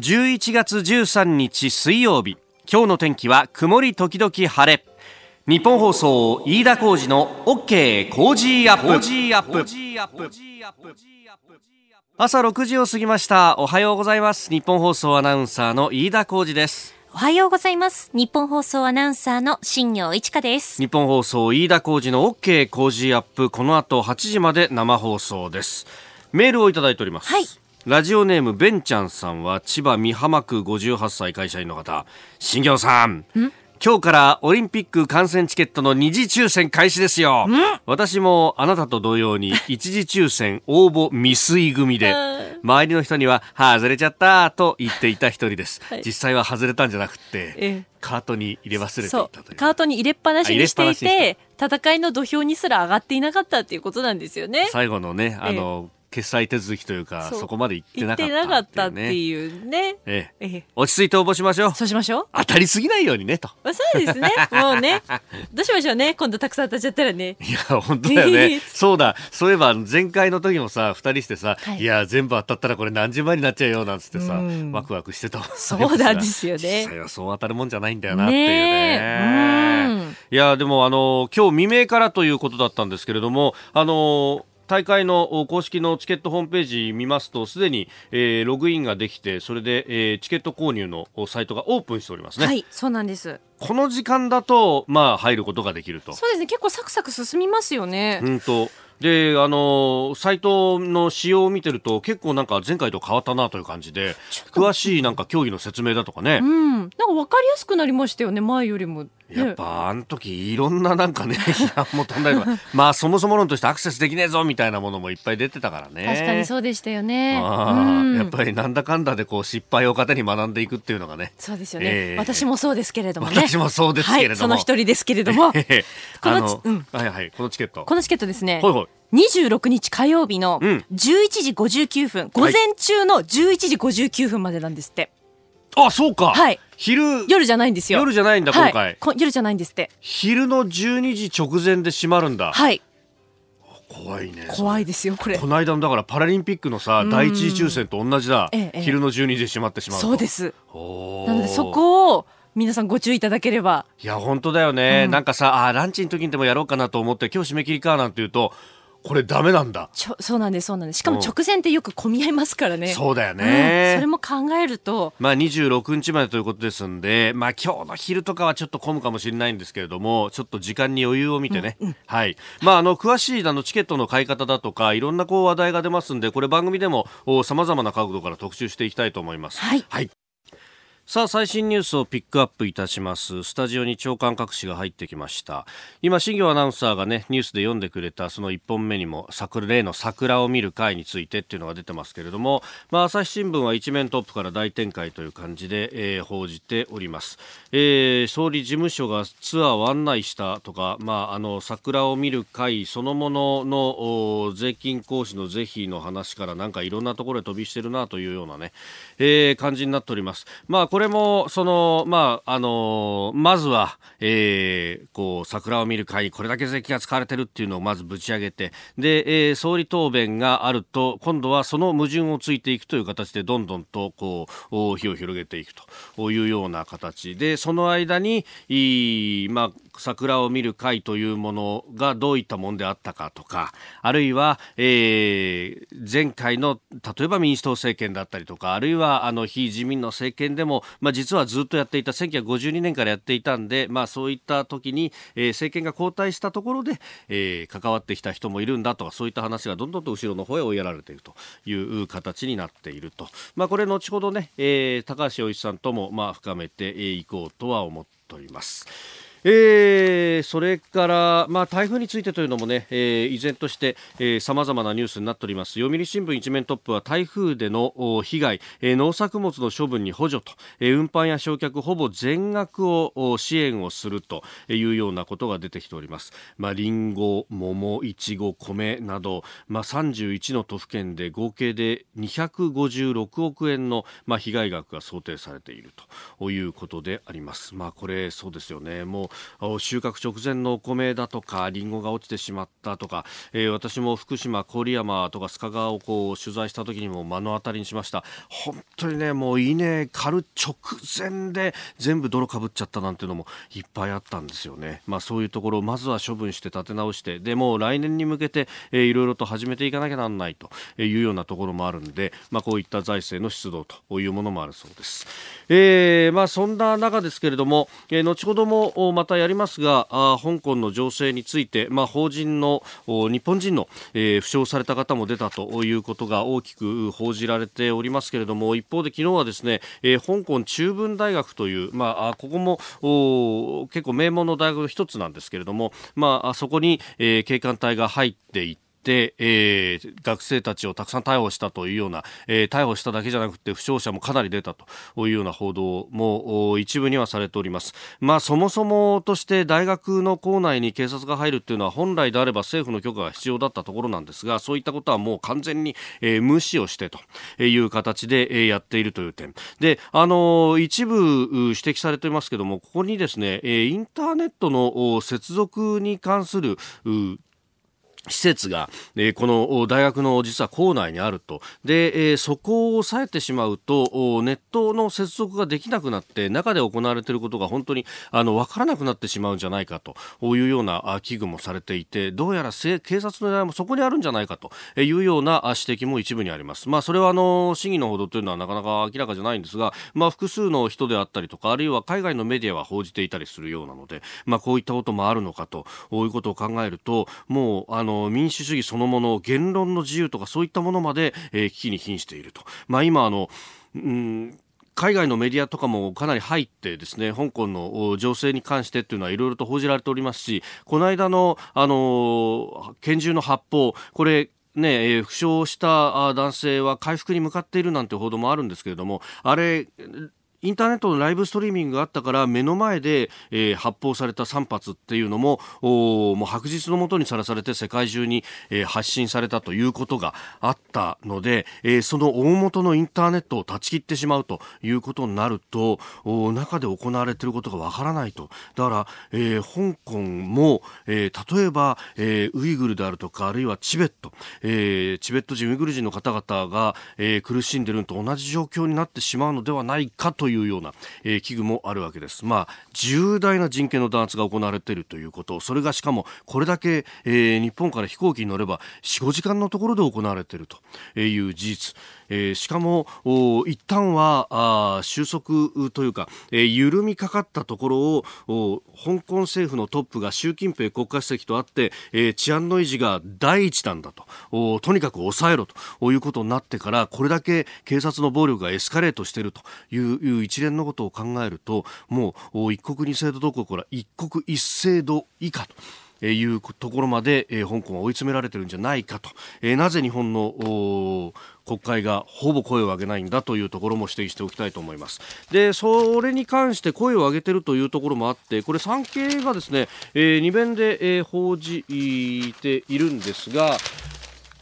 11月13日水曜日。今日の天気は曇り時々晴れ。日本放送飯田浩二の OK 工事アップ。朝6時を過ぎました。おはようございます。日本放送アナウンサーの飯田浩二です。おはようございます。日本放送アナウンサーの新業一華です。日本放送飯田浩二の OK 工事アップ。この後8時まで生放送です。メールをいただいております、はいラジオネームベンちゃんさんは千葉美浜区58歳会社員の方。新業さん。今日からオリンピック観戦チケットの二次抽選開始ですよ。私もあなたと同様に 一次抽選応募未遂組で周りの人には外れちゃったと言っていた一人です、はい。実際は外れたんじゃなくてええ。カートに入れ忘れていそたという。う。カートに入れっぱなしにして。いて戦いの土俵にすら上がっていなかったっていうことなんですよね。最後のねあの、決済手続きというかそこまで行ってなかったてなかったっいうね。ええ。ええ。落ち着いて応募しましょう。そうしましょう。当たりすぎないようにねと。まあそうですね。もうね。どうしましょうね。今度たくさん当たっちゃったらね。いや本当だよね。そうだ。そういえば前回の時もさ二人してさ、はい。い、や全部当たったらこれ何十万になっちゃうよなんつってさうん。ワクワクしてたそうなんですよね。実際はそう当たるもんじゃないんだよなっていうね。ねいやでもあの今日未明からということだったんですけれどもあの大会の公式のチケットホームページ見ますとすでに、えーログインができてそれで、えーチケット購入のサイトがオープンしておりますね、はいそうなんです。この時間だとまあ入ることができると。そうですね。結構サクサク進みますよね。うんと。であのサイトの仕様を見てると結構なんか前回と変わったなという感じで詳しいなんか競技の説明だとかね、うん。なんか分かりやすくなりましたよね。前よりも、ね、やっぱあの時いろんななんかね 批判も飛んだりとか。まあそもそも論としてアクセスできねえぞみたいなものもいっぱい出てたからね。確かにそうでしたよね。あうん。ーやっぱりなんだかんだでこう失敗を糧に学んでいくっていうのがね。そうですよね、ええ。私もそうですけれどもね。私もそうですけれども。はい、その一人ですけれども。ええ。このうん。はいはいこのチケット。このチケットですね。ほいほい。26日火曜日のうん。11時59分、午前中の11時59分までなんですってあそうか、はい。昼。夜じゃないんですよ。夜じゃないんだはい。今回。こ夜じゃないんですって。昼の12時直前で閉まるんだ。はい。怖いね。怖いですよこれ。この間のだからパラリンピックのさん。第一次抽選と同じだ、ええええ。昼の12時で閉まってしまうと。そうです。おー。なのでそこを皆さんご注意いただければ。いや本当だよね、うん。なんかさあーランチの時にでもやろうかなと思って今日締め切りかなんて言うとこれダメなんだ。ちょそうなんですそうなんです。しかもうん。直前ってよく混み合いますからね。そうだようん。ね、それも考えると。まあ26日までということですんで、まあ今日の昼とかはちょっと混むかもしれないんですけれども、ちょっと時間に余裕を見てね、はい。まああの、詳しいあのチケットの買い方だとか、いろんなこう話題が出ますんで、これ番組でもお様々な角度から特集していきたいと思います。はい。はい。さあ最新ニュースをピックアップいたします。スタジオに長官各紙が入ってきました。今新業アナウンサーがねニュースで読んでくれたその1本目にも桜例の桜を見る会についてっていうのが出てますけれども、まあ、朝日新聞は一面トップから大展開という感じで、えー報じております、えー総理事務所がツアーを案内したとか、まあ、あの桜を見る会そのものの税金行使の是非の話からなんかいろんなところへ飛びしてるなというようなね、えー感じになっております。まあれもそのまああのまずは、えーこう桜を見る会にこれだけ税金が使われてるっていうのをまずぶち上げてで、えー総理答弁があると今度はその矛盾をついていくという形でどんどんとこう火を広げていくというような形。でその間にいまあ桜を見る会というものがどういったものであったかとかあるいは、えー前回の例えば民主党政権だったりとかあるいはあの非自民の政権でも、まあ、実はずっとやっていた1952年からやっていたんで、まあ、そういった時に、えー政権が交代したところで、えー関わってきた人もいるんだとかそういった話がどんどんと後ろの方へ追いやられているという形になっていると、まあ、これ後ほどね、えー高橋洋一さんとも、まあ、深めていこうとは思っております。えーそれから、まあ、台風についてというのもね、えー依然としてさまざまなニュースになっております。読売新聞一面トップは台風での被害、えー農作物の処分に補助と、えー運搬や焼却ほぼ全額を支援をするというようなことが出てきております、まあ、リンゴ、桃、いちご、米など、まあ、31の都府県で合計で256億円の、まあ、被害額が想定されているということであります、まあ、これそうですよね。もう収穫直前のお米だとかりんごが落ちてしまったとか、えー、私も福島郡山とか須賀川をこう取材した時にも目の当たりにしました本当にねもう稲刈る直前で全部泥かぶっちゃったなんていうのもいっぱいあったんですよねまあそういうところをまずは処分して立て直してでも来年に向けて、えー、いろいろと始めていかなきゃなんないというようなところもあるんで、まあ、こういった財政の出動というものもあるそうです。えー、まあ、そんな中ですけれども、えー、後ほどもままたやりますがあ香港の情勢について、まあ、法人の日本人の、えー、負傷された方も出たということが大きく報じられておりますけれども一方で昨日はですね、えー、香港中文大学という、まあ、ここも結構名門の大学の一つなんですけれども、まあ、そこに、えー、警官隊が入っていて、えー、学生たちをたくさん逮捕したというような、えー、逮捕しただけじゃなくて負傷者もかなり出たというような報道も一部にはされております。まあそもそもとして大学の構内に警察が入るっていうのは本来であれば政府の許可が必要だったところなんですがそういったことはもう完全に、えー、無視をしてという形で、えー、やっているという点で、あのー、一部指摘されていますけどもここにですね、えー、インターネットの接続に関する施設が、えー、この大学の実は構内にあると。で、えー、そこを抑えてしまうと、ネットの接続ができなくなって、中で行われていることが本当に、あの、わからなくなってしまうんじゃないかというような危惧もされていて、どうやら警察の狙いもそこにあるんじゃないかというような指摘も一部にあります。まあ、それはあの、市議のほどというのはなかなか明らかじゃないんですが、まあ、複数の人であったりとか、あるいは海外のメディアは報じていたりするようなので、まあ、こういったこともあるのかということを考えると、もう、あの、民主主義そのもの言論の自由とかそういったものまで、えー、危機に瀕していると、まあ、今あの、うん海外のメディアとかもかなり入ってですね香港の情勢に関してというのはいろいろと報じられておりますしこの間の、あの拳銃の発砲これね、え、負傷した男性は回復に向かっているなんて報道もあるんですけれども、あれ、インターネットのライブストリーミングがあったから目の前で、えー、発砲された3発っていうのももう白日のもとにさらされて世界中に、えー、発信されたということがあったので、えー、その大元のインターネットを断ち切ってしまうということになると中で行われていることがわからないと。だから、えー、香港も、えー、例えば、えー、ウイグルであるとかあるいはチベット、えー、チベット人ウイグル人の方々が、えー、苦しんでいるのと同じ状況になってしまうのではないかといういうような、えー、危惧もあるわけです。まあ、重大な人権の弾圧が行われているということ、それがしかもこれだけ、えー、日本から飛行機に乗れば4、5時間のところで行われているという事実。えー、しかも一旦は収束というか、えー、緩みかかったところを香港政府のトップが習近平国家主席と会って、えー、治安の維持が第一弾だととにかく抑えろということになってからこれだけ警察の暴力がエスカレートしているという一連のことを考えるともう一国二制度どころか一国一制度以下と。いうところまで、え、香港は追い詰められてるんじゃないかと、え、なぜ日本の国会がほぼ声を上げないんだというところも指摘しておきたいと思います。でそれに関して声を上げているというところもあってこれ産経がですね、えー、2面で、えー、報じているんですが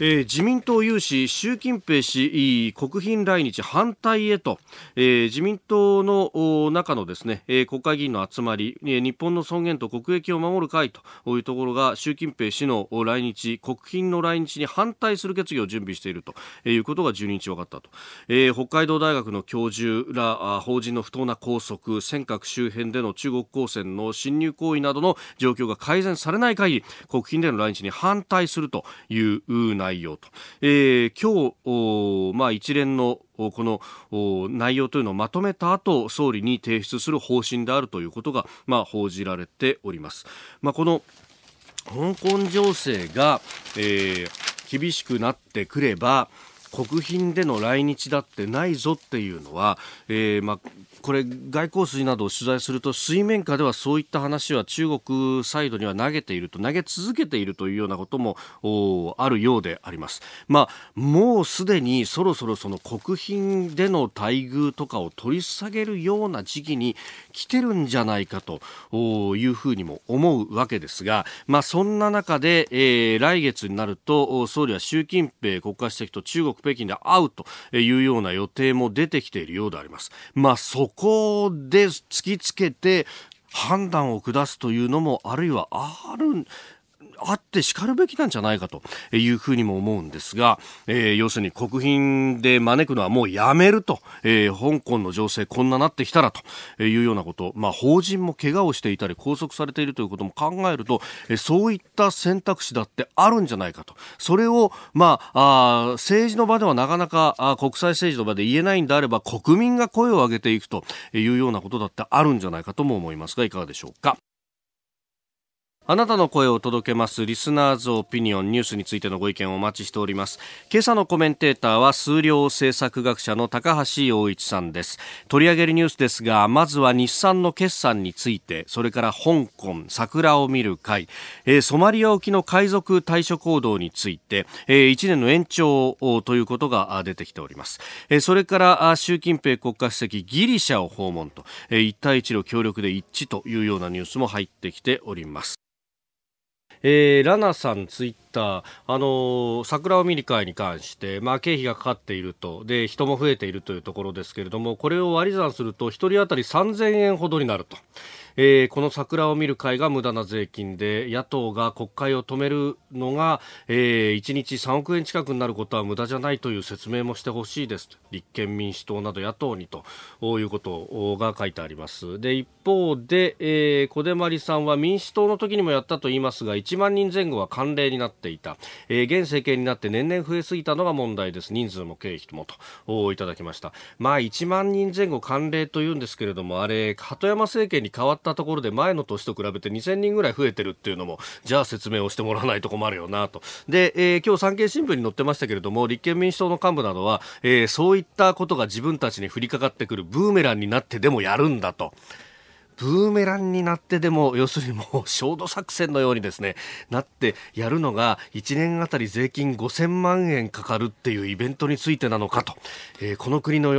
えー、自民党有志習近平氏国賓来日反対へと、えー、自民党の中のですね、えー、国会議員の集まり、え、日本の尊厳と国益を守る会というところが習近平氏の来日国賓の来日に反対する決議を準備しているということが12日分かったと、え、北海道大学の教授ら法人の不当な拘束尖閣周辺での中国公船の侵入行為などの状況が改善されない限り国賓での来日に反対するという内容内容と、えー、今日、まあ、一連のこの内容というのをまとめた後総理に提出する方針であるということが、まあ、報じられております。まあ、この香港情勢が、えー、厳しくなってくれば国賓での来日だってないぞっていうのは、えーまあ、これ外交筋などを取材すると水面下ではそういった話は中国サイドには投げていると投げ続けているというようなこともあるようであります。まあ、もうすでにそろそろその国賓での待遇とかを取り下げるような時期に来てるんじゃないかというふうにも思うわけですが、まあ、そんな中で、えー、来月になると総理は習近平国家主席と中国北京で会うというような予定も出てきているようであります。まあ、そこで突きつけて判断を下すというのもあるいはあるあってしかるべきなんじゃないかというふうにも思うんですが、えー、要するに国賓で招くのはもうやめると、えー、香港の情勢こんななってきたらというようなこと、まあ、法人も怪我をしていたり拘束されているということも考えると、え、そういった選択肢だってあるんじゃないかとそれを、まあ、あ政治の場ではなかなかあ国際政治の場で言えないんであれば国民が声を上げていくというようなことだってあるんじゃないかとも思いますがいかがでしょうか？あなたの声を届けますリスナーズオピニオンニュースについてのご意見をお待ちしております。今朝のコメンテーターは数量政策学者の高橋洋一さんです。取り上げるニュースですがまずは日産の決算について。それから香港桜を見る会、えー、ソマリア沖の海賊対処行動について、えー、1年の延長ということが出てきております、えー、それから習近平国家主席ギリシャを訪問と、えー、一帯一路協力で一致というようなニュースも入ってきております。えー、ラナさんツイッター、あのー、桜を見る会に関して、まあ、経費がかかっているとで人も増えているというところですけれどもこれを割り算すると1人当たり3000円ほどになると。えー、この桜を見る会が無駄な税金で野党が国会を止めるのが、えー、1日3億円近くになることは無駄じゃないという説明もしてほしいです。立憲民主党など野党にということが書いてあります。で一方で、えー、小出まりさんは民主党の時にもやったと言いますが1万人前後は慣例になっていた、えー、現政権になって年々増えすぎたのが問題です。人数も経費もといただきました。まあ1万人前後慣例というんですけれどもあれ鳩山政権に変わったったところで前の年と比べて2000人ぐらい増えてるっていうのもじゃあ説明をしてもらわないと困るよなとで、えー、今日産経新聞に載ってましたけれども立憲民主党の幹部などは、えー、そういったことが自分たちに降りかかってくるブーメランになってでもやるんだと。ブーメランになってでも、要するにもう、焦土作戦のようにですね、なってやるのが、1年あたり税金5000万円かかるっていうイベントについてなのかと、えー、この国の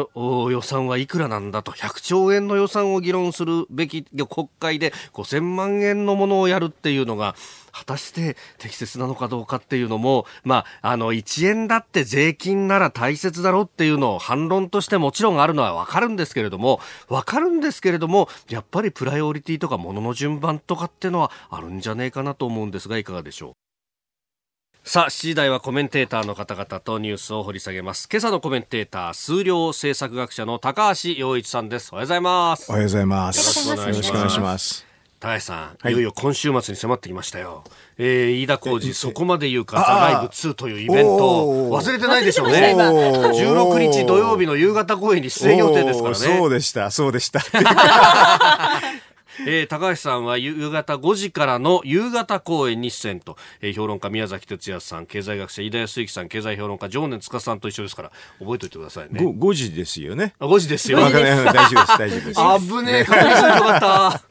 予算はいくらなんだと、100兆円の予算を議論するべき国会で5000万円のものをやるっていうのが、果たして適切なのかどうかっていうのも、まあ、あの、1円だって税金なら大切だろうっていうのを反論としてもちろんあるのはわかるんですけれども、わかるんですけれども、やっぱりプライオリティとかものの順番とかっていうのはあるんじゃねえかなと思うんですが、いかがでしょう？さあ、7時台はコメンテーターの方々とニュースを掘り下げます。今朝のコメンテーター、数量政策学者の高橋洋一さんです。おはようございます。おはようございます。よろしくお願いします。高橋さん、はい、いよいよ今週末に迫ってきましたよ。えー、飯田浩二、そこまで言うか、ザ・ライブ2というイベント、忘れてないでしょうね。16日土曜日の夕方公演に出演予定ですからね。そうでした、そうでした。えー、高橋さんは夕方5時からの夕方公演に出演と、えー、評論家宮崎哲也さん、経済学者飯田康之さん、経済評論家常年司さんと一緒ですから、覚えておいてくださいね。5, 5時ですよね。あ5時ですよ。大丈夫です、大丈夫です。危ねえ、確認してよかった。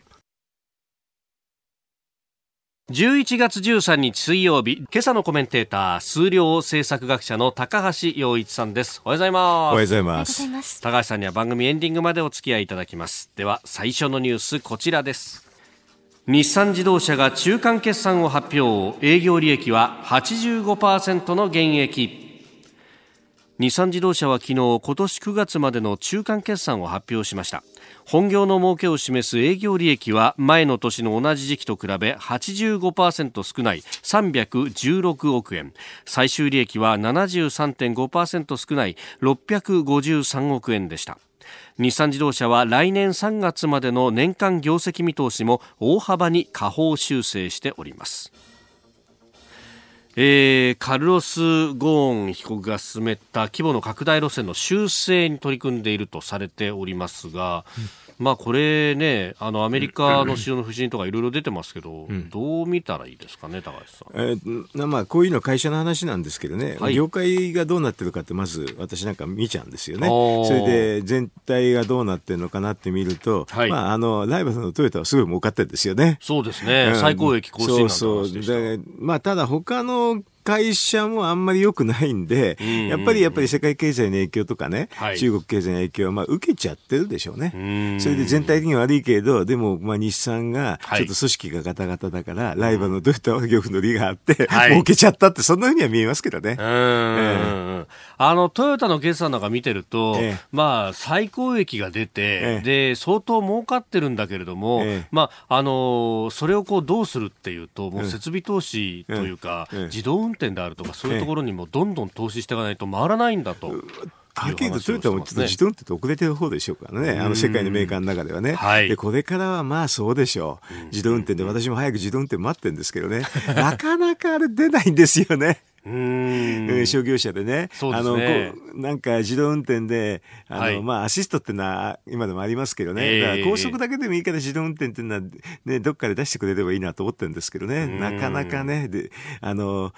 11月13日水曜日、今朝のコメンテーター、数量政策学者の高橋洋一さんです。おはようございます。おはようございます。高橋さんには番組エンディングまでお付き合いいただきます。では、最初のニュース、こちらです。日産自動車が中間決算を発表。営業利益は85%の減益。日産自動車は昨日今年9月までの中間決算を発表しました本業の儲けを示す営業利益は前の年の同じ時期と比べ85%少ない316億円。最終利益は73.5%少ない653億円でした。日産自動車は来年3月までの年間業績見通しも大幅に下方修正しております。えー、カルロス・ゴーン被告が進めた規模の拡大路線の修正に取り組んでいるとされておりますが、うんまあこれね、あのアメリカの市場の不振とかいろいろ出てますけど、うん、どう見たらいいですかね、高橋さん。えー、まあこういうの会社の話なんですけどね、はい、業界がどうなってるかってまず私なんか見ちゃうんですよね。それで全体がどうなってるのかなって見ると、はい、まああのライバルのトヨタはすごい儲かってるんですよね。そうですね。最高益更新なんそうそうで、まあただ他の会社もあんまり良くないんで、やっぱりやっぱり世界経済の影響とかね、はい、中国経済の影響はまあ受けちゃってるでしょうね。それで全体的に悪いけど、でもまあ日産がちょっと組織がガタガタだから、はい、ライバルのトヨタは漁夫の利があって、はい、儲けちゃったって、そんなふうには見えますけどね。えー、あのトヨタの決算なんか見てると、えー、まあ最高益が出て、えー、で相当儲かってるんだけれども、まああのそれをこうどうするっていうと、もう設備投資というか、自動運転であるとかそういうところにもどんどん投資していかないと回らないんだと。はっきりとトヨタもちょっと自動運転って遅れてる方でしょうからね、あの世界のメーカーの中ではね、はい、でこれからはまあそうでしょう、自動運転で私も早く自動運転待ってるんですけどね、なかなかあれ出ないんですよね。うん。商業者でね、でね。あのなんか自動運転で、あの、はい、まあ、アシストっていうのは今でもありますけどね、だから高速だけでもいいから自動運転っていうのは、ね、どっかで出してくれればいいなと思ってるんですけどね、なかなかね、であの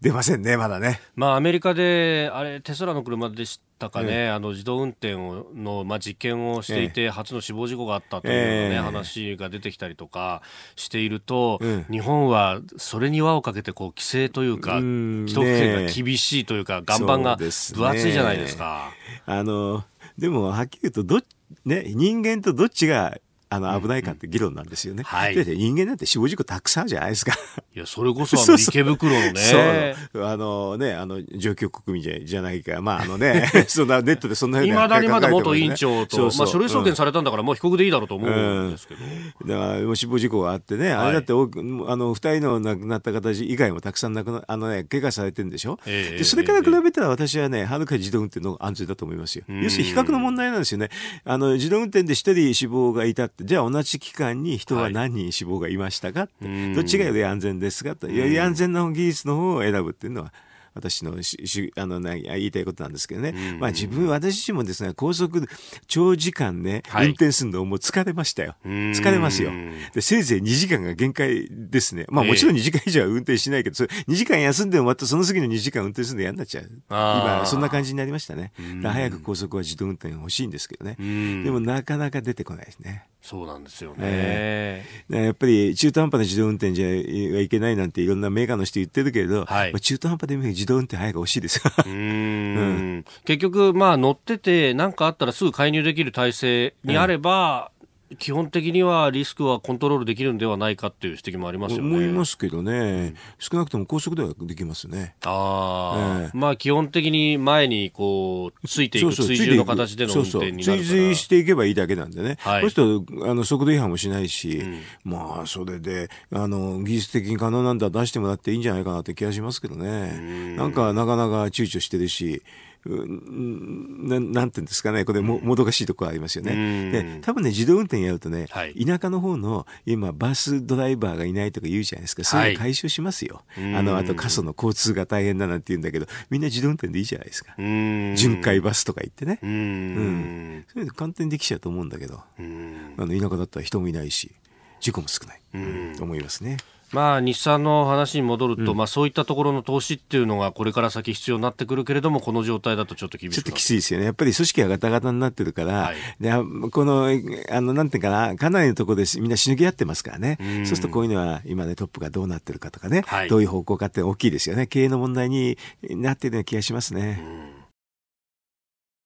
出ませんね、まだね。まあ、アメリカで、あれ、テスラの車でしたかね、あの自動運転をの、まあ、実験をしていて、初の死亡事故があったというね、話が出てきたりとかしていると、日本はそれに輪をかけてこう規制というか、既得権が厳しいというか、岩盤が分厚いじゃないですか。あのでもはっきり言うとど、ね、人間とどっちがあの危ないかって議論なんですよね。はい、で人間なんて死亡事故たくさんあるじゃないですか。いや、それこそあの池袋のね。そうあのね、あの、上級国民じゃじゃないか。まああのね、そんなネットでそんなふうに、ね。いまだにまだ元委員長と、まあ書類送検されたんだからもう被告でいいだろうと思うんですけど。うん、だから、死亡事故があってね、あれだってあの、二人の亡くなった方以外もたくさん亡くな、あのね、怪我されてるんでしょ？えー、でそれから比べたら私はね、はるかに自動運転の安全だと思いますよ。要するに比較の問題なんですよね。あの、自動運転で一人死亡がいたって、じゃあ同じ期間間に人は何人死亡がいましたかって、はい、どっちがより安全ですかと、より安全な技術の方を選ぶっていうのは、私のしあの言いたいことなんですけどね、まあ自分、私自身もですね、高速、長時間ね、はい、運転するのもう疲れましたよ。疲れますよ。で、せいぜい2時間が限界ですね。まあもちろん2時間以上は運転しないけど、それ2時間休んでもまたその次の2時間運転するの嫌になっちゃう。今、そんな感じになりましたね。早く高速は自動運転欲しいんですけどね。でもなかなか出てこないですね。そうなんですよね、えー、やっぱり中途半端な自動運転じゃいけないなんていろんなメーカーの人言ってるけれど、はい、まあ、中途半端で自動運転早く欲しいです。うん、結局、まあ、乗ってて何かあったらすぐ介入できる体制にあれば、基本的にはリスクはコントロールできるんではないかっていう指摘もありますよね。思いますけどね、うん、少なくとも高速ではできますね。あまあ基本的に前にこうついていく追従の形での運転になる追随していけばいいだけなんでね。はい、そうするとあの速度違反もしないし、うん、まあそれであの技術的に可能なんだ出してもらっていいんじゃないかなって気がしますけどね。んなんかなかなか躊躇してるし。ななんていうんですかね、これも、もどかしいところありますよね。で、多分ね、自動運転やるとね、はい、田舎の方の今、バスドライバーがいないとか言うじゃないですか、それ解消しますよ。はい、あの、あと過疎の交通が大変だなんて言うんだけど、みんな自動運転でいいじゃないですか。巡回バスとか言ってね。うん。それで簡単にできちゃうと思うんだけど、あの、田舎だったら人もいないし、事故も少ない、と思いますね。まあ、日産の話に戻ると、うん、まあ、そういったところの投資っていうのがこれから先必要になってくるけれども、この状態だとちょっと厳しい。ちょっときついですよね。やっぱり組織がガタガタになってるから、はい、でこの、あの、なんていうかな、かなりのところでみんなしのぎ合ってますからね。うそうするとこういうのは、今ね、トップがどうなってるかとかね、はい、どういう方向かって大きいですよね。経営の問題になっているような気がしますね。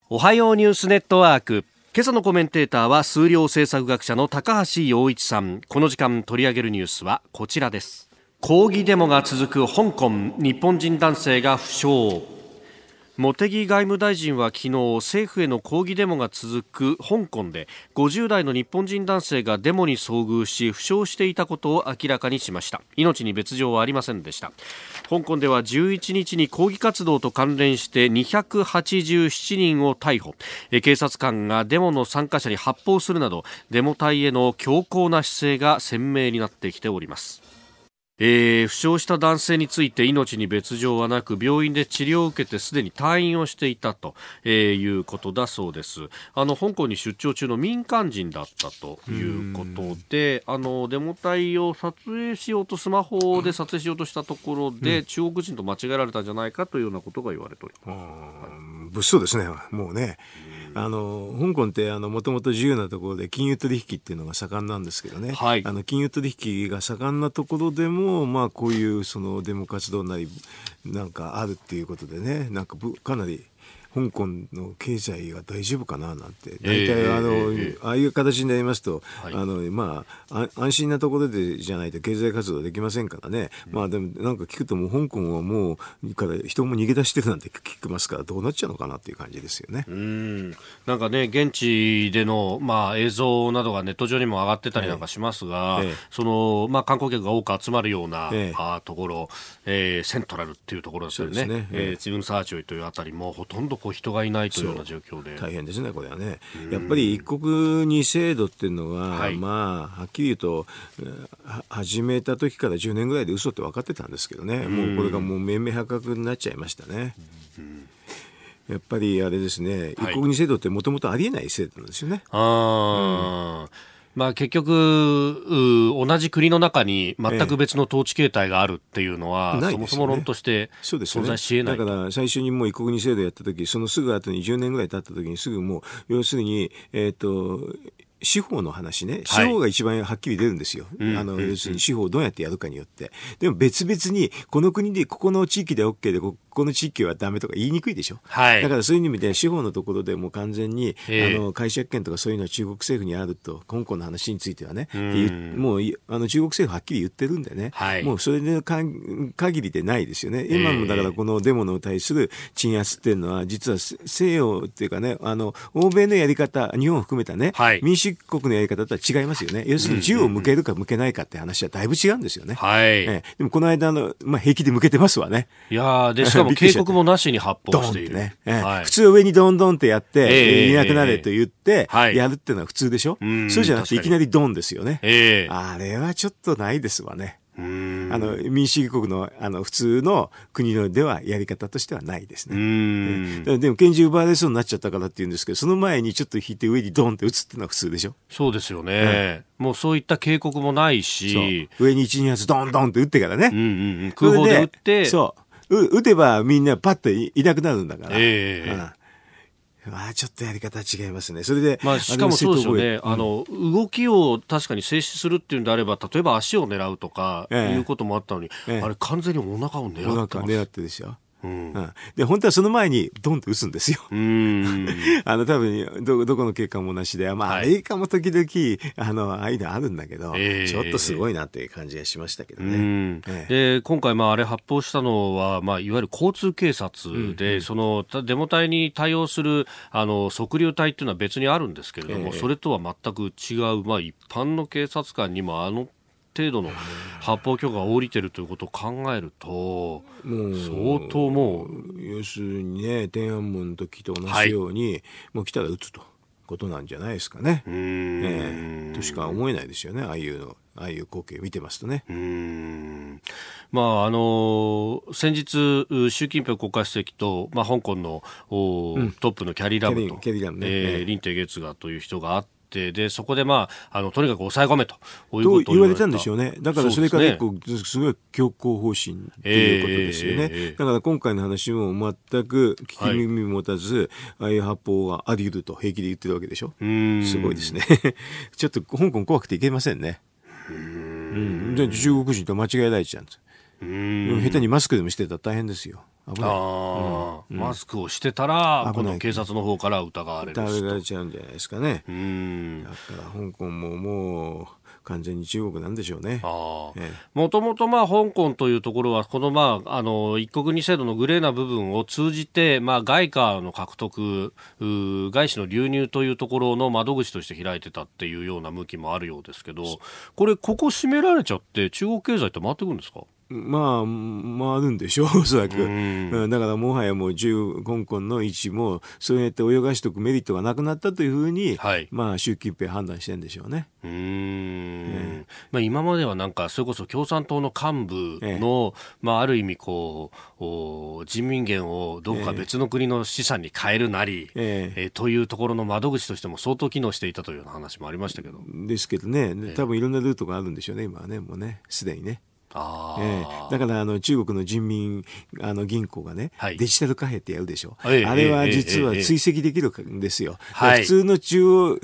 おはようニュースネットワーク。今朝のコメンテーターは数量政策学者の高橋洋一さん。この時間取り上げるニュースはこちらです。抗議デモが続く香港。日本人男性が負傷。茂木外務大臣は昨日政府への抗議デモが続く香港で50代の日本人男性がデモに遭遇し負傷していたことを明らかにしました。命に別状はありませんでした。香港では11日に抗議活動と関連して287人を逮捕。警察官がデモの参加者に発砲するなどデモ隊への強硬な姿勢が鮮明になってきております。えー、負傷した男性について命に別状はなく病院で治療を受けてすでに退院をしていたと、えー、いうことだそうです。あの香港に出張中の民間人だったということであのデモ隊を撮影しようとスマホで撮影しようとしたところで、うん、中国人と間違えられたんじゃないかというようなことが言われております、物騒ですねもうねあの香港ってもともと自由なところで金融取引っていうのが盛んなんですけどね、はい、あの金融取引が盛んなところでも、まあ、こういうそのデモ活動なりなんかあるっていうことでねなんかかなり香港の経済が大丈夫かななんて。大体あの、えー、ああいう形になりますと、はい、あのまあ安心なところでじゃないと経済活動できませんからね、うん、まあでもなんか聞くともう香港はもうから人も逃げ出してるなんて聞きますからどうなっちゃうのかなっていう感じですよね。うん。なんかね現地でのまあ映像などがネット上にも上がってたりなんかしますが、えー、そのまあ観光客が多く集まるような、えー、あところ、えー、セントラルっていうところですよね。ね。えー、チームサーチョイというあたりもほとんどこう人がいないというような状況で。大変ですね、これはね。やっぱり一国二制度っていうのは、はい、まあはっきり言うと始めた時から10年ぐらいで嘘って分かってたんですけどね、もうこれがもう明明白々になっちゃいましたね。やっぱりあれですね、一国二制度ってもともとありえない制度なんですよね。あうんまあ、結局同じ国の中に全く別の統治形態があるっていうのは、ええそもそも論として存在しえない、ね、だから最初にもう一国二制度やった時そのすぐ後に10年ぐらい経った時にすぐもう要するに、えーと司法の話ね、司法が一番はっきり出るんですよ。はい、あの、要するに司法をどうやってやるかによって。でも別々に、この国で、ここの地域で OK で、ここの地域はダメとか言いにくいでしょ？はい。だからそういう意味で、司法のところでもう完全に、あの、解釈権とかそういうのは中国政府にあると、香港の話についてはね、うもう、あの、中国政府はっきり言ってるんでね、はい、もうそれでか限りでないですよね。今もだからこのデモの対する鎮圧っていうのは、実は西洋っていうかね、あの、欧米のやり方、日本を含めたね、はい、民主国のやり方とは違いますよね。要するに銃を向けるか向けないかって話はだいぶ違うんですよね。はい。えでもこの間の、まあ、平気で向けてますわね。いやで、しかも警告もなしに発砲している。ね、えはい、普通上にどんどんってやって、えー、いなくなれと言って、やるっていうのは普通でしょ、そうじゃなくていきなりドンですよね。えー、あれはちょっとないですわね。あの民主主義国のあの普通の国のではやり方としてはないですね。でも拳銃奪われそうになっちゃったからっていうんですけど、その前にちょっと引いて上にドンって撃つっていうのは普通でしょ？そうですよね、うん、もうそういった警告もないし、上に1、2発ドンドンって撃ってからね。うんうんうん、空砲で撃って。そう。撃てばみんなパッといなくなるんだから。えーうんまあ、ちょっとやり方違いますね。それで、まあ、しかもそうですよね。あの、動きを確かに静止するっていうんであれば、例えば足を狙うとか、いうこともあったのに、ええ、あれ完全にお腹を狙ってます。お腹狙ってですよ。うん、で本当はその前にドンと打つんですよ。あの多分どどこの警官もなしで、まあ、アメリカも時々あのああるんだけど、えー、ちょっとすごいなっていう感じがしましたけどね。えー、で今回、まあ、あれ発砲したのは、まあ、いわゆる交通警察で、うんうん、そのデモ隊に対応するあの測量隊っていうのは別にあるんですけれども、えー、それとは全く違う、まあ、一般の警察官にもあの程度の発砲許可が下りてるということを考えると、相当もう。要するにね、天安門の時と同じように、はい、もう来たら撃つと。ことなんじゃないですかね。ええとしか思えないですよね。ああいうの、ああいう光景見てますとね。まああの先日習近平国家主席とまあ香港のお、うん、トップのキャリーラムと、キャリムね、えー、林鄭月娥という人があって。でそこで、まあ、あのとにかく抑え込めとと言われたんでしょうね、だからそれから結構、すごい強硬方針ということですよね、えー、だから今回の話も全く聞き耳持たず、はい、ああいう発砲があり得ると平気で言ってるわけでしょ、すごいですね、ちょっと香港怖くていけませんね。うん。じゃ中国人と間違えられちゃうんです。下手にマスクでもしてたら大変ですよ。危ない、うん、マスクをしてたら、この警察の方から疑われる疑われちゃうんじゃないですかね。うん。だから香港ももう完全に中国なんでしょうね。もともとまあ香港というところはこのまああの一国二制度のグレーな部分を通じてまあ外貨の獲得、外資の流入というところの窓口として開いてたっていうような向きもあるようですけど、これここ閉められちゃって中国経済って回ってくるんですか？まあ、回るんでしょう、おそらく。うん、だからもはやもう中香港の位置も、そうやって泳がしておくメリットがなくなったというふうに、はい、まあ、習近平判断してるんでしょうね。うん、まあ、今まではなんか、それこそ共産党の幹部の、ええ、まあ、ある意味こう、人民元をどこか別の国の資産に変えるなり、ええ。えというところの窓口としても相当機能していたというような話もありましたけど。ですけどね、多分いろんなルートがあるんでしょうね、今はね、もうね、すでにね。えー、だからあの中国の人民あの銀行がね、はい、デジタル貨幣ってやるでしょ、えー、あれは実は追跡できるんですよ、普通の中央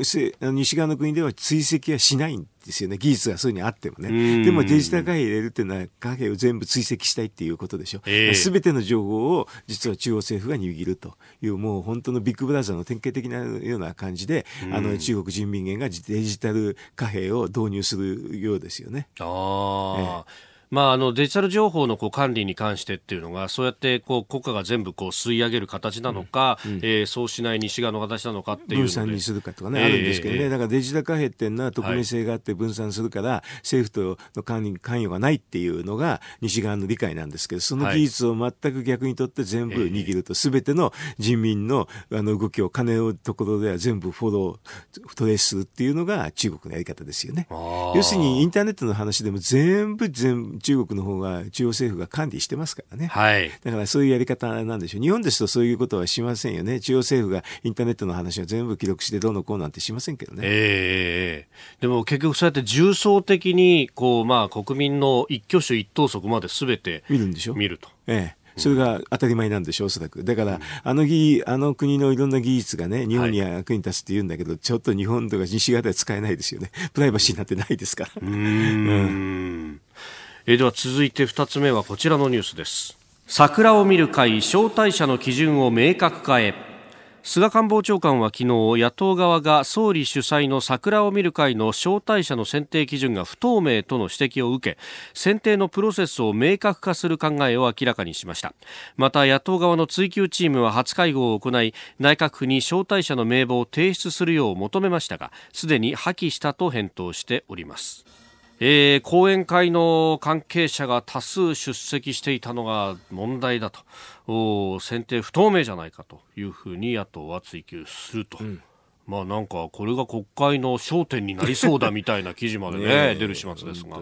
西側の国では追跡はしないんですよね。技術がそういうにあってもね。でもデジタル貨幣入れるっていうのは貨幣を全部追跡したいっていうことでしょ？す、え。ー、べ、ての情報を実は中央政府が握るという、もう本当のビッグブラザーの典型的なような感じで、あの中国人民元がデジタル貨幣を導入するようですよね。ああ。えーまあ、あのデジタル情報のこう管理に関してっていうのがそうやってこう国家が全部こう吸い上げる形なのか、うんうん、えー、そうしない西側の形なのかっていう分散にするかとかね、えー、あるんですけどね、だからデジタル貨幣っていうのは匿名性があって分散するから、はい、政府との管理関与がないっていうのが西側の理解なんですけどその技術を全く逆にとって全部握ると、す、べ、ての人民のあの動きを金のところでは全部フォロートレースするっていうのが中国のやり方ですよね。要するにインターネットの話でも全部全部中国の方が中央政府が管理してますからね。はい。だからそういうやり方なんでしょう。日本ですとそういうことはしませんよね。中央政府がインターネットの話を全部記録してどうのこうなんてしませんけどね。ええー、でも結局そうやって重層的に、こう、まあ国民の一挙手一投足まで全て見るんでしょ？見ると。ええそれが当たり前なんでしょう、おそらく。だから、あの技、あの国のいろんな技術がね、日本には役に立つって言うんだけど、はい、ちょっと日本とか西側では使えないですよね。プライバシーなんてないですから。うんうんえー、では続いて2つ目はこちらのニュースです。桜を見る会招待者の基準を明確化へ。菅官房長官は昨日野党側が総理主催の桜を見る会の招待者の選定基準が不透明との指摘を受け選定のプロセスを明確化する考えを明らかにしました。また野党側の追及チームは初会合を行い内閣府に招待者の名簿を提出するよう求めましたがすでに破棄したと返答しております。えー、講演会の関係者が多数出席していたのが問題だと。選定不透明じゃないかというふうに野党は追及すると。うん。まあなんかこれが国会の焦点になりそうだみたいな記事までね出る始末ですが。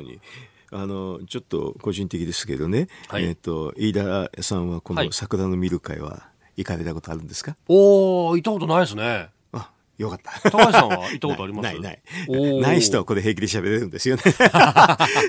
あのちょっと個人的ですけどね、はい、えっ、ー、と飯田さんはこの桜の見る会は行かれたことあるんですか、はい、おお行ったことないですね。よかった。高橋さんは？行ったことあります？ないない。ない人はこれ平気で喋れるんですよね。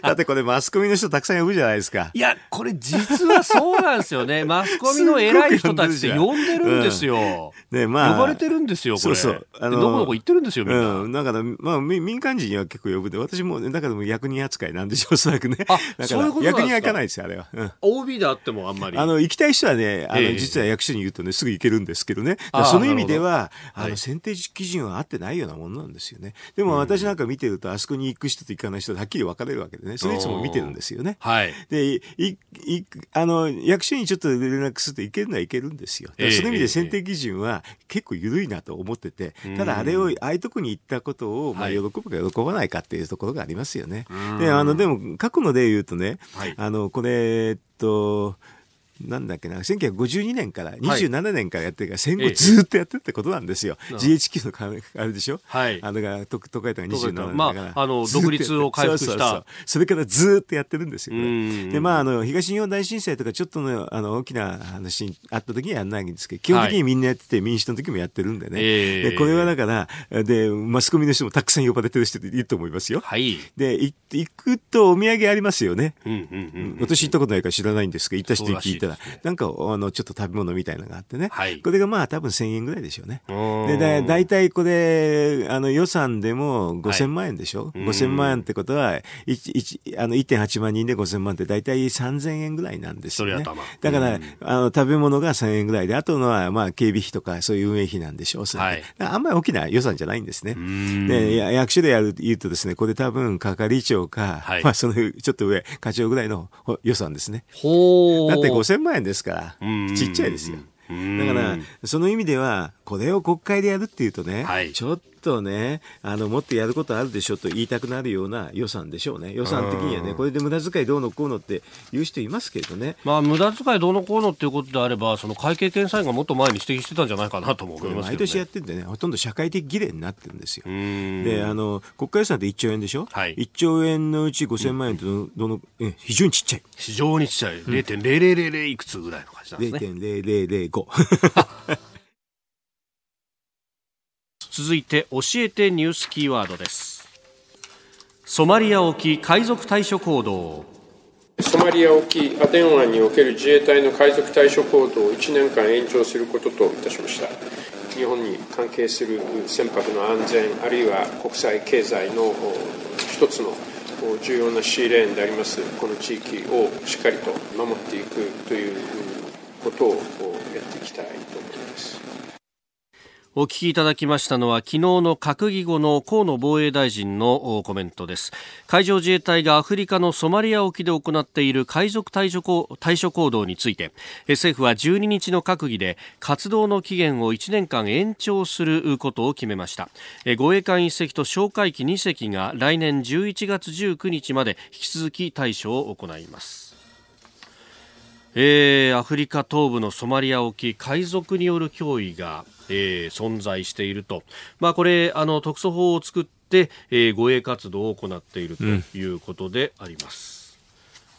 だってこれマスコミの人たくさん呼ぶじゃないですか。いや、これ実はそうなんですよね。マスコミの偉い人たちって呼んでるんですよ。うん、ね、まあ。呼ばれてるんですよ、これ。そうそう。あのどこどこ行ってるんですよ、みんな。うん。だから、まあ、民間人には結構呼ぶで、私も、だからも役人扱いなんでしょう、おそらくね。あ、そういうこと役人は行かないですよ、あれは。うん。OB であってもあんまり。あの、行きたい人はね、あの、実は役所に言うとね、すぐ行けるんですけどね。その意味では、あの、選定基準は合ってないようなものなんですよね。でも私なんか見てると、あそこに行く人と行かない人ではっきり分かれるわけでね。それいつも見てるんですよね。はい。で、い、い、あの、役所にちょっと連絡すると行けるのは行けるんですよ。その意味で選定基準は結構緩いなと思ってて、ただあれを、ああいうとこに行ったことを、まあ、喜ぶか喜ばないかっていうところがありますよね。で、あの、でも、過去の例言うとね、はい、あの、これ、えっと、なんだっけな、1952年から27年からやってるから、戦後ずっとやってるってことなんですよ。GHQ のあれでしょ？はい。あのが、特会とか27年だから。まあ、あの、独立を回復した。そうそうそうそれからずっとやってるんですよ、で、まあ、あの、東日本大震災とかちょっとの、あの、大きな話にあった時にはやんないんですけど、基本的にみんなやってて、民主党の時もやってるんでね。で、これはだから、で、マスコミの人もたくさん呼ばれてる人でいいと思いますよ。はい。で、行くとお土産ありますよね。うんうんうん。私行ったことないから知らないんですけど、行った人に聞いたら、なんか、あの、ちょっと食べ物みたいなのがあってね。はい。これがまあ多分1000円ぐらいでしょうね。で、だだいたいこれ、あの、予算でも5000万円でしょ、はい、?5000 万円ってことは、1、あの、1.8万人で5000万ってだいたい3000円ぐらいなんですよね。だから、あの、食べ物が1000円ぐらいで、あとのは、まあ、警備費とかそういう運営費なんでしょう。はい。あんまり大きな予算じゃないんですね。で、役所でやる、言うとですね、これ多分、係長か、はい、まあ、その、ちょっと上、課長ぐらいの予算ですね。ほだって5000万円ですから、ちっちゃいですよ。だから、その意味では、これを国会でやるっていうとね、はい、ちょっとね、あの、もっとやることあるでしょと言いたくなるような予算でしょうね。予算的にはね、これで無駄遣いどうのこうのって言う人いますけどね。まあ、無駄遣いどうのこうのっていうことであれば、その会計検査院がもっと前に指摘してたんじゃないかなと思いますけど、ね、毎年やってんでね、ほとんど社会的儀礼になってるんですよ。で、あの、国家予算って1兆円でしょ、はい、1兆円のうち5000万円ってどどの、え、非常にちっちゃい。非常にちっちゃい。0.0000いくつぐらいの感じなんですね。0.0005。続いて教えてニュースキーワードですソマリア沖海賊対処行動ソマリア沖アデン湾における自衛隊の海賊対処行動を1年間延長することといたしました日本に関係する船舶の安全あるいは国際経済の一つの重要なシーレーンでありますこの地域をしっかりと守っていくということをやっていきたいと思います。お聞きいただきましたのは昨日の閣議後の河野防衛大臣のコメントです。海上自衛隊がアフリカのソマリア沖で行っている海賊対処対処行動について政府は12日の閣議で活動の期限を1年間延長することを決めました。護衛艦1隻と哨戒機2隻が来年11月19日まで引き続き対処を行います。えー、アフリカ東部のソマリア沖海賊による脅威が、えー、存在していると、まあ、これあの特措法を作って、えー、護衛活動を行っているということであります。うん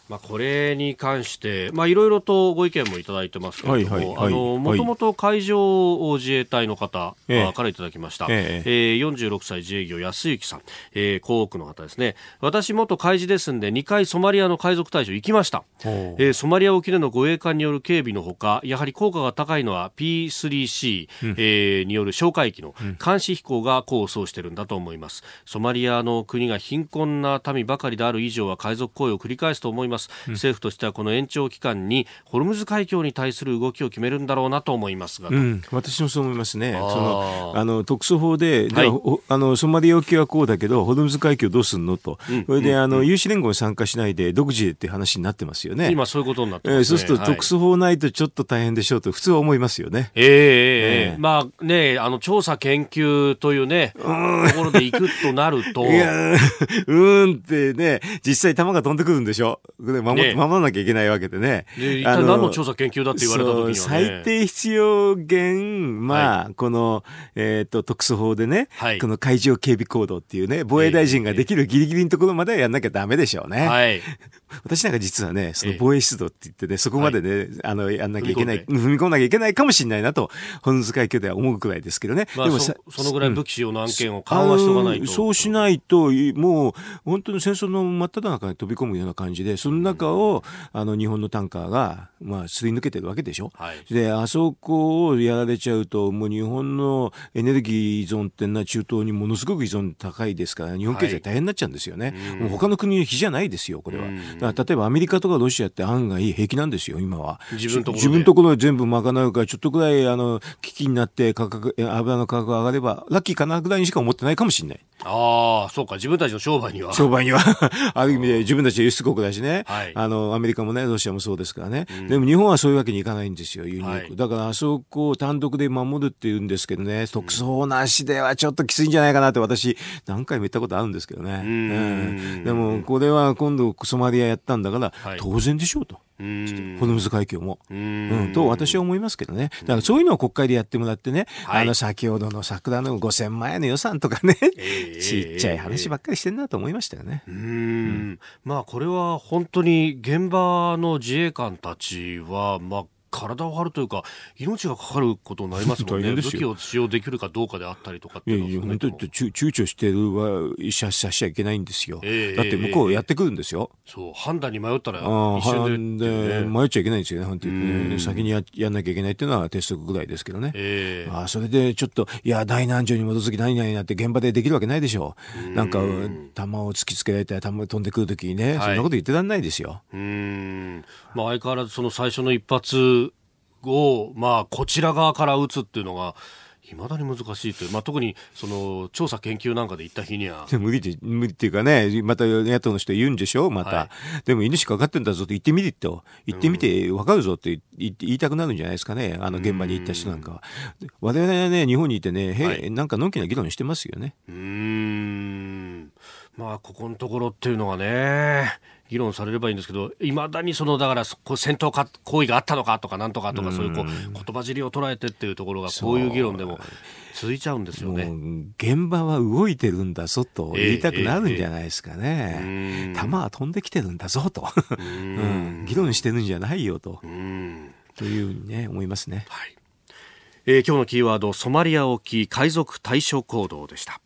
まあ、これに関して、まあ、いろいろとご意見もいただいてますけれども、あの、もともと海上自衛隊の方からいただきました。えええー、46歳自営業安幸さん、えー、港北の方ですね。私元海事ですんで、2回ソマリアの海賊対処行きました。えー、ソマリア沖での護衛艦による警備のほか、やはり効果が高いのは P3C、うん、えー、による哨戒機の監視飛行が功を奏しているんだと思います。ソマリアの国が貧困な民ばかりである以上は海賊行為を繰り返すと思います。ます、うん、政府としてはこの延長期間にホルムズ海峡に対する動きを決めるんだろうなと思いますが、うん、私もそう思いますね、そのあの特措法で、はい、あのソマリア沖はこうだけど、ホルムズ海峡どうすんのと、うん、それで、あの有志連合に参加しないで、独自でって話になってますよね。今、そういうことになってます、ね、えー、そうすると、特措法ないとちょっと大変でしょうと、普通は思いますよね。えー、えー、まあね、あの調査研究というね、ところで行くとなると。いや、うんってね、実際、弾が飛んでくるんでしょ。守ね、守らなきゃいけないわけでね。で一体何の調査研究だって言われた時には、ね、最低必要限、まあ、はい、この、えっ、ー、と、特措法でね、はい、この海上警備行動っていうね、防衛大臣ができるギリギリのところまではやんなきゃダメでしょうね。はい。私なんか実はね、その防衛出動って言ってね、そこまでね、あの、やんなきゃいけない、踏み込んなきゃいけないかもしれないなと、本津海峡では思うくらいですけどね。まあ、でもそのぐらい武器使用の案件を緩和しとかないと。そうしないと、もう、本当に戦争の真っ只中に飛び込むような感じで、その中を、あの、日本のタンカーが、まあ、すり抜けてるわけでしょ？はい、で、あそこをやられちゃうと、もう日本のエネルギー依存ってのは中東にものすごく依存高いですから、日本経済大変になっちゃうんですよね。はい、もう他の国の比じゃないですよ、これは。だから例えばアメリカとかロシアって案外平気なんですよ、今は。自分自分のところで全部賄うから、ちょっとぐらい、あの、危機になって価格、油の価格が上がれば、ラッキーかなぐらいにしか思ってないかもしれない。ああ、そうか、自分たちの商売には。商売には ある意味で自分たちは輸出国だしね。はい、あの、アメリカもね、ロシアもそうですからね。うん、でも日本はそういうわけにいかないんですよ、輸入、はい、だからあそこを単独で守るっていうんですけどね、特捜なしではちょっときついんじゃないかなって私、何回も言ったことあるんですけどね。うん、でも、これは今度ソマリアやったんだから、当然でしょうと。ホルムズ海峡も。うん、と私は思いますけどね。だからそういうのを国会でやってもらってね、はい、あの先ほどの桜の5000万円の予算とかね、えー、ちっちゃい話ばっかりしてんなと思いましたよね。うん、まあこれは本当に現場の自衛官たちは、まあ体を張るというか命がかかることになりますもんね。武器を使用できるかどうかであったりとかっていういやいや本当に躊躇してるはしさしちゃいけないんですよ、えー、だって向こうやってくるんですよ、えー、そう判断に迷ったら一瞬で、ね、迷っちゃいけないんですよね本当にね。先にややんなきゃいけないっていうのは鉄則ぐらいですけどね、えー、あそれでちょっといや大難所に基づき何々になって現場でできるわけないでしょ。うなんか弾を突きつけられたら弾飛んでくるときにね、はい、そんなこと言ってらんないですよ。うん。まあ相変わらずその最初の一発を、まあ、こちら側から打つっていうのが、いまだに難しいという、まあ、特にその調査研究なんかで行った日には。無理で無理っていうかね、また野党の人言うんでしょ、また、はい、でも命かかってんだぞと言ってみると、言ってみて分かるぞって言いたくなるんじゃないですかね、あの現場に行った人なんかは。我々はね、日本にいてね、へ、はい、なんかのんきな議論してますよね。うん。まあ、ここのところっていうのはね、議論されればいいんですけど、いまだにそのだからこう戦闘か行為があったのかとかなんとかとか、そういうこう言葉尻を捉えてっていうところが、こういう議論でも続いちゃうんですよね。現場は動いてるんだぞと言いたくなるんじゃないですかね、えーえー、弾は飛んできてるんだぞと、うん、議論してるんじゃないよと、というふうにね、思いますね。はい。えー、今日のキーワード、ソマリア沖海賊対処行動でした。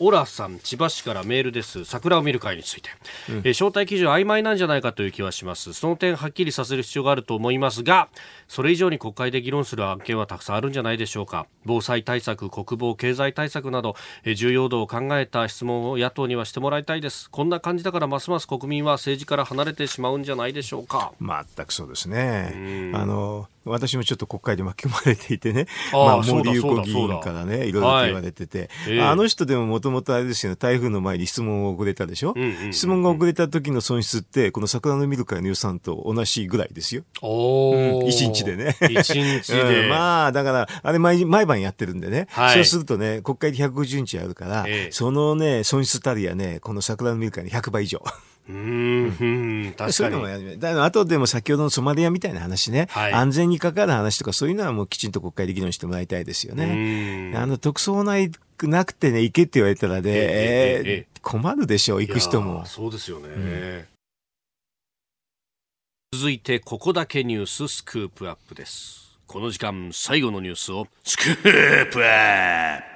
オラさん、千葉市からメールです。桜を見る会について。うん、え招待基準曖昧なんじゃないかという気はします。その点、はっきりさせる必要があると思いますが、それ以上に国会で議論する案件はたくさんあるんじゃないでしょうか。防災対策、国防、経済対策など、え重要度を考えた質問を野党にはしてもらいたいです。こんな感じだから、ますます国民は政治から離れてしまうんじゃないでしょうか。全くそうですね。あの私もちょっと国会で巻き込まれていてね、あまあ、森友子議員からね、いろいろと言われてて、はい。あの人でももともとあれですよね、台風の前に質問を遅れたでしょ、うんうんうん、質問が遅れた時の損失って、この桜の見る会の予算と同じぐらいですよ。おうん、1日でね。1日で。うん、まあ、だから、あれ毎毎晩やってるんでね、はい、そうするとね、国会で150日あるから、えそのね、損失たりやね、この桜の見る会の100倍以上。うん、確かに。そういうのもあとでも先ほどのソマリアみたいな話ね、はい、安全に関わる話とかそういうのはもうきちんと国会で議論してもらいたいですよね。あの、特捜ないなくてね、行けって言われたらね、えー、えー、困るでしょう、行く人も。そうですよね。うん続いてここだけニューススクープアップですこの時間最後のニュースをスクープアップ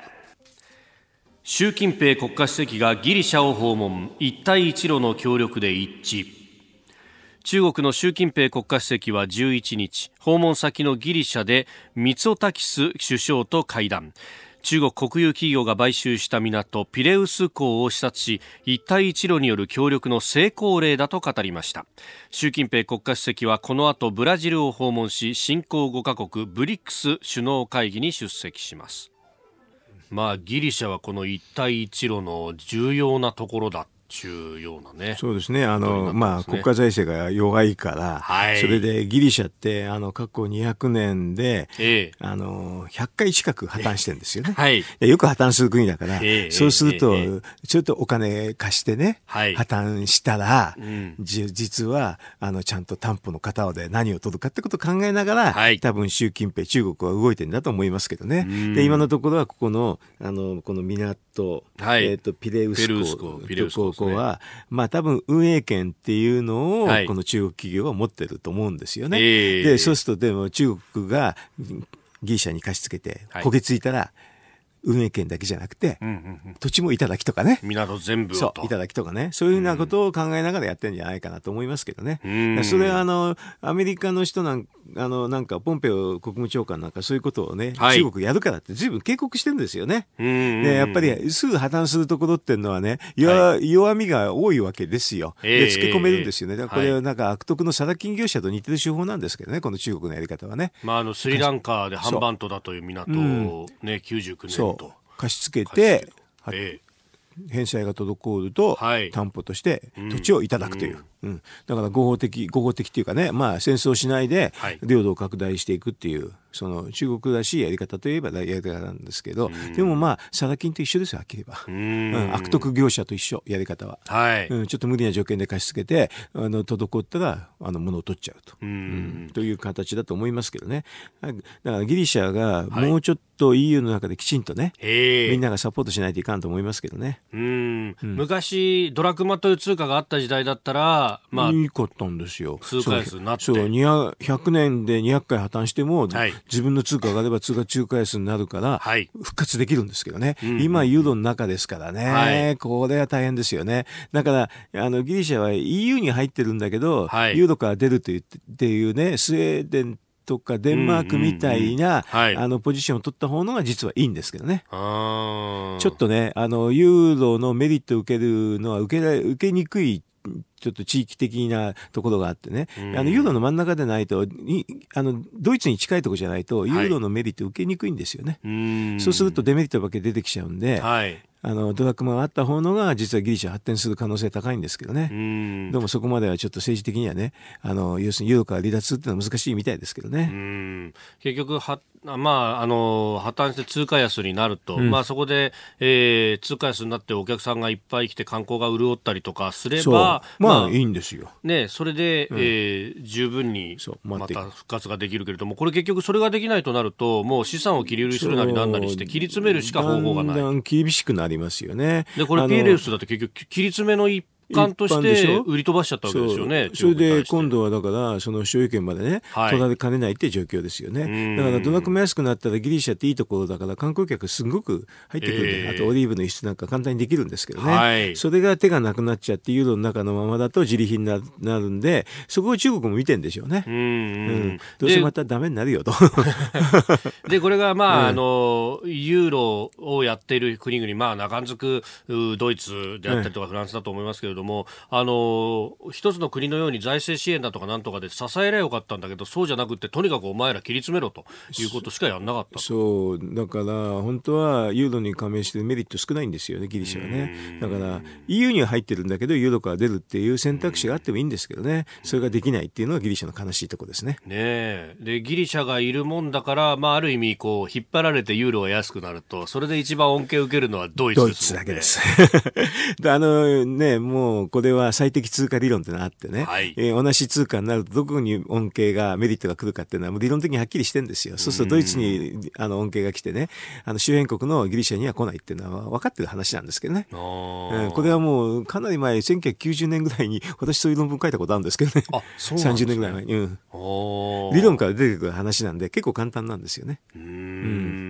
習近平国家主席がギリシャを訪問一帯一路の協力で一致。中国の習近平国家主席は11日訪問先のギリシャでミツオタキス首相と会談。中国国有企業が買収した港ピレウス港を視察し一帯一路による協力の成功例だと語りました。習近平国家主席はこの後ブラジルを訪問し新興5カ国ブリックス首脳会議に出席します。まあ、ギリシャはこの一帯一路の重要なところだっ重要なね。そうですね。あの、ね、まあ、国家財政が弱いから、はい、それでギリシャって、あの、過去200年で、ええ、あの、100回近く破綻してるんですよね。はい。よく破綻する国だから、え、そうすると、ちょっとお金貸してね、はい、破綻したら、うん、実は、あの、ちゃんと担保の片で何を取るかってことを考えながら、はい、多分習近平、中国は動いてるんだと思いますけどね。で、今のところはここの、あの、この港、はい、えっ、ー、と、ピレウス港、ピレウス港ここは、まあ多分運営権っていうのを、この中国企業は持ってると思うんですよね。で、そうするとでも中国がギリシャに貸し付けて焦げついたら、運営権だけじゃなくて、うんうんうん、土地もいただきとかね。港全部そう、いただきとかね。そういうようなことを考えながらやってるんじゃないかなと思いますけどね。それはあの、アメリカの人なんあの、なんか、ポンペオ国務長官なんかそういうことをね、はい、中国やるからって随分警告してるんですよね。で、やっぱりすぐ破綻するところっていうのはね、弱,、はい、弱みが多いわけですよ。で、つけ込めるんですよね。えー、これはなんか悪徳のサラ金業者と似てる手法なんですけどね、この中国のやり方はね。まあ、あの、スリランカでハンバントだという港をね、うん、99年と。貸し付けて、えー返済が滞ると、担保として土地をいただくという、うん、うん、だから合法的合法的っていうかね、まあ、戦争しないで領土を拡大していくっていう、その中国らしいやり方といえばやり方なんですけど、でもまあ、サラ金と一緒ですよ、はっきり言えば。うん、悪徳業者と一緒、やり方は。はい、うん。ちょっと無理な条件で貸し付けて、あの、滞ったら、あの、物を取っちゃうと。うん、という形だと思いますけどね。だからギリシャがもうちょっと EU の中できちんとね、みんながサポートしないといかんと思いますけどね。うん。昔、ドラクマという通貨があった時代だったら、まあ、いいかったんですよ。通貨安になって。そう、100年で200回破綻しても、はい、自分の通貨があれば通貨中華安になるから、復活できるんですけどね。はい、今、ユーロの中ですからね、はい、これは大変ですよね。だから、あの、ギリシャは EU に入ってるんだけど、ユーロから出るというっていうね、スウェーデンとかデンマークみたいな、あの、ポジションを取った方のが実はいいんですけどね。ちょっとね、あの、ユーロのメリットを受けるのは受け受けにくいちょっと地域的なところがあってね、あのユーロの真ん中でないとあのドイツに近いところじゃないとユーロのメリット受けにくいんですよね、はい、そうするとデメリットばけ出てきちゃうんで、はい、あのドラクマがあった方のが実はギリシャ発展する可能性高いんですけどね。でもそこまではちょっと政治的にはねあの要するにユーロから離脱っていうのは難しいみたいですけどね。結局はまあ、あの破綻して通貨安になると、うん、まあ、そこで、えー、通貨安になってお客さんがいっぱい来て観光が潤ったりとかすれば、まあ、いいんですよ。ね、それで、うん、えー、十分にまた復活ができるけれども、これ結局それができないとなると、もう資産を切り売りするなりなんなりして、切り詰めるしか方法がない。だんだん厳しくなりますよね。で、これ、ピーレウスだって結局、切り詰めの一貫として売り飛ばしちゃったわけですよね。それで今度はだから、その所有権までね、はい、取られかねないって状況ですよね。だからドラクも安くなったらギリシャっていいところだから観光客すごく入ってくるんで、えー、あとオリーブの輸出なんか簡単にできるんですけどね、はい、それが手がなくなっちゃってユーロの中のままだと自利品になるんで、そこを中国も見てんでしょうね。うん、うん、どうせまたダメになるよと。で、これがまあ、あの、ユーロをやっている国々、まあ、中づくドイツであったりとかフランスだと思いますけれども、あの、一つの国のように財政支援だとかなんとかで支えればよかったんだけど、そうじゃなくて、とにかくお前ら切り詰めろということしかやんなかったそう、だから、本当はユーロに加盟してメリット少ないんですよね、ギリシャはね。だから、EU には入ってるんだけど、ユーロから出るっていう選択肢があってもいいんですけどね、それができないっていうのはギリシャの悲しいところですね。ねで、ギリシャがいるもんだから、まあ、ある意味、こう、引っ張られてユーロが安くなると、それで一番恩恵を受けるのはドイツです、ね、ドイツだけです。あのね、もう、これは最適通貨理論ってのがあってね、はい、えー、同じ通貨になるとどこに恩恵が、メリットが来るかっていうのは、もう理論的にはっきりしてるんですよ。そうするとドイツにあの恩恵が来てね、あの周辺国のギリシャには来ないっていうのは分かってる話なんですけどね。うん、これはもうかなり前、1990年ぐらいに私そういう論文書いたことあるんですけどね。あ、そうなんですね。30年ぐらい前に。うん。理論から出てくる話なんで結構簡単なんですよね。うん。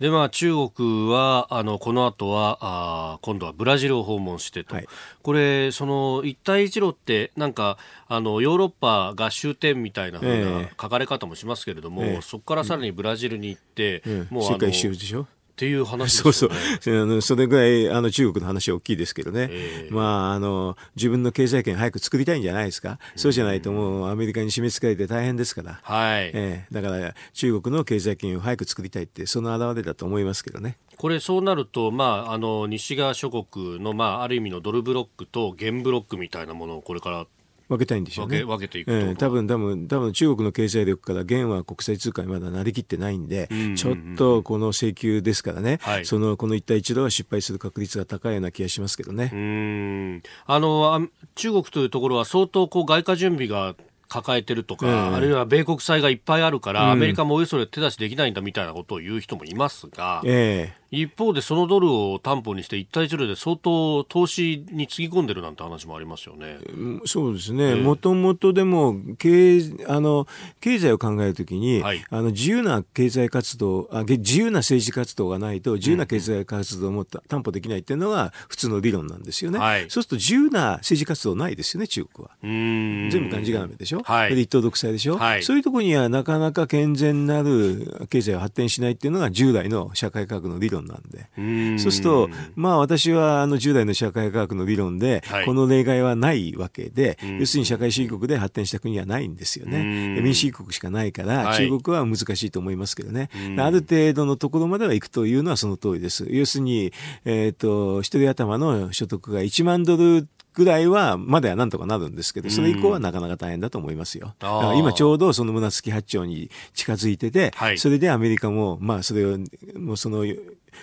でまあ、中国はあのこの後はあ今度はブラジルを訪問してと、はい、これその一帯一路ってなんかあのヨーロッパ合衆点みたいな風な書かれ方もしますけれども、えー、そこからさらにブラジルに行って、うん、もうあの世界一周でしょ？っていう話、ね、そうそう。あのそれぐらいあの中国の話は大きいですけどね、えー、まあ、あの自分の経済圏早く作りたいんじゃないですか、そうじゃないともうアメリカに締め付けられて大変ですから、はい。えー、だから中国の経済圏を早く作りたいってその表れだと思いますけどね。これそうなると、まあ、あの西側諸国の、まあ、ある意味のドルブロックと原ブロックみたいなものをこれから分けたいんでしょうね。分けていくと、えー、多分多分多分中国の経済力から元は国際通貨にまだなりきってないんで、うんうんうん、ちょっとこの請求ですからね、はい、そのこの一帯一路は失敗する確率が高いような気がしますけどね。うん。あの中国というところは相当こう外貨準備が抱えてるとか、うん、あるいは米国債がいっぱいあるから、うん、アメリカもおよそれ手出しできないんだみたいなことを言う人もいますが、え一方でそのドルを担保にして一帯一路で相当投資につぎ込んでるなんて話もありますよね。そうですね。もともとでも経あの経済を考えるときに、はい、あの自由な経済活動あ自由な政治活動がないと自由な経済活動も担保できないっていうのが普通の理論なんですよね。はい、そうすると自由な政治活動ないですよね中国は。全部がんじがらめでしょ。はい、一党独裁でしょ。はい、そういうところにはなかなか健全なる経済が発展しないっていうのが従来の社会科学の理論論なんで。そうすると、まあ私はあの10代の社会科学の理論で、この例外はないわけで、要するに社会主義国で発展した国はないんですよね。民主主義国しかないから、中国は難しいと思いますけどね。ある程度のところまでは行くというのはその通りです。要するに、えっ、ー、と、一人頭の所得が1万ドルぐらいは、まだなんとかなるんですけど、それ以降はなかなか大変だと思いますよ。今ちょうどその胸月八丁に近づいてて、はい、それでアメリカも、まあそれを、もうその、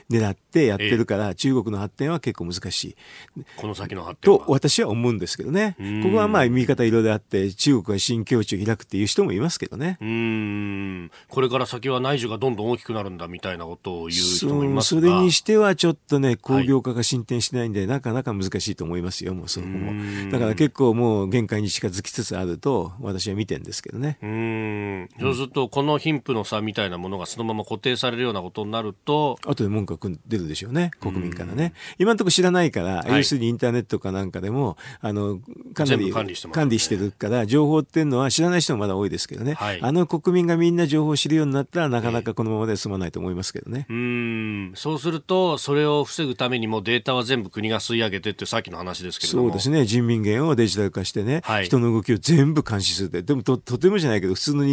狙ってやってるから、中国の発展は結構難しい。この先の発展と私は思うんですけどね。ここはまあ見方いろいろあって、中国が新境地を開くっていう人もいますけどね。うん。これから先は内需がどんどん大きくなるんだみたいなことを言う人もいますがそれにしてはちょっとね、工業化が進展しないんで、はい、なかなか難しいと思いますよ、もうそこも。だから結構もう限界に近づきつつあると、私は見てるんですけどね。うん。そうすると、この貧富の差みたいなものがそのまま固定されるようなことになると、あとで文出るでしょうね、国民からね。今のところ知らないから、はい、要するにインターネットかなんかでも、あの、かなり管理して,、管理してるから、情報っていうのは知らない人もまだ多いですけどね、はい、あの国民がみんな情報を知るようになったら、なかなかこのままで済まないと思いますけどね。うん、そうすると、それを防ぐためにもデータは全部国が吸い上げてってさっきの話ですけどそうですね、人民元をデジタル化してね、はい、人の動きを全部監視するって、でもととてもじゃないけど、普通の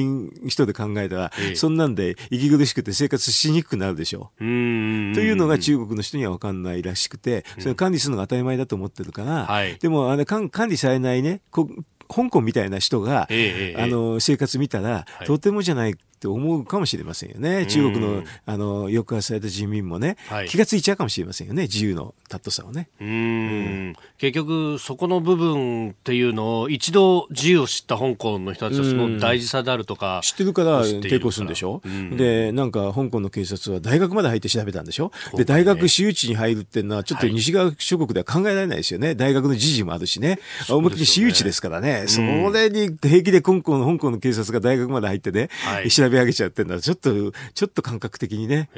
人で考えたら、ええ、そんなんで息苦しくて生活しにくくなるでしょう。うんというのが中国の人には分かんないらしくて、それを管理するのが当たり前だと思ってるから、うん、でもあれ管理されないね、香港みたいな人が、ええ、あの生活見たら、はい、とてもじゃないって思うかもしれませんよね。中国のあの抑圧された人民もね、はい、気がついちゃうかもしれませんよね。自由の尊さをね。うん、結局そこの部分っていうのを一度自由を知った香港の人たちはその大事さであるとか知ってるから抵抗するんでしょ？うでなんか香港の警察は大学まで入って調べたんでしょ？で大学私有地に入るっていうのはちょっと西側諸国では考えられないですよね。大学の時事もあるしね。思いっきり私有地ですからね。それに平気で香港の香港の警察が大学まで入ってね、はい、調べ上げちゃってるのはちょっとちょっと感覚的にね。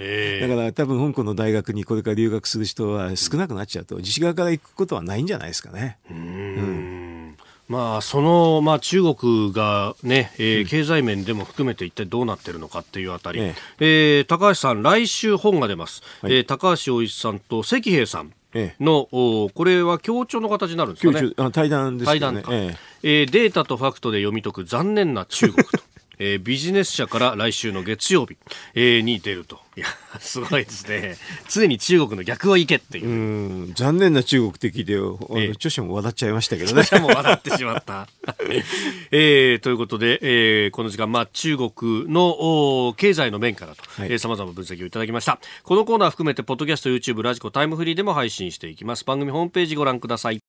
だから多分香港の大学にこれから留学する人は少なくなっちゃうと西側から行くことはないんじゃないですかね。うんまあ、その、まあ、中国がね、えー、経済面でも含めて一体どうなってるのかっていうあたり、えええー、高橋さん、来週本が出ます。はい、えー、高橋洋一さんと関平さん。の、ええ、これは協調の形になるんですかね。あ対談ですね。対談か、えええー、データとファクトで読み解く残念な中国と。えー、ビジネス社から来週の月曜日、えー、に出ると。いや、すごいですね。常に中国の逆を行けっていう。うん残念な中国的で、えー、著者も笑っちゃいましたけどね。著者も笑ってしまった。えー、ということで、えー、この時間、まあ、中国の経済の面からと、はいえー、様々分析をいただきました。このコーナー含めて、ポッドキャスト、YouTube、ラジコ、タイムフリーでも配信していきます。番組ホームページご覧ください。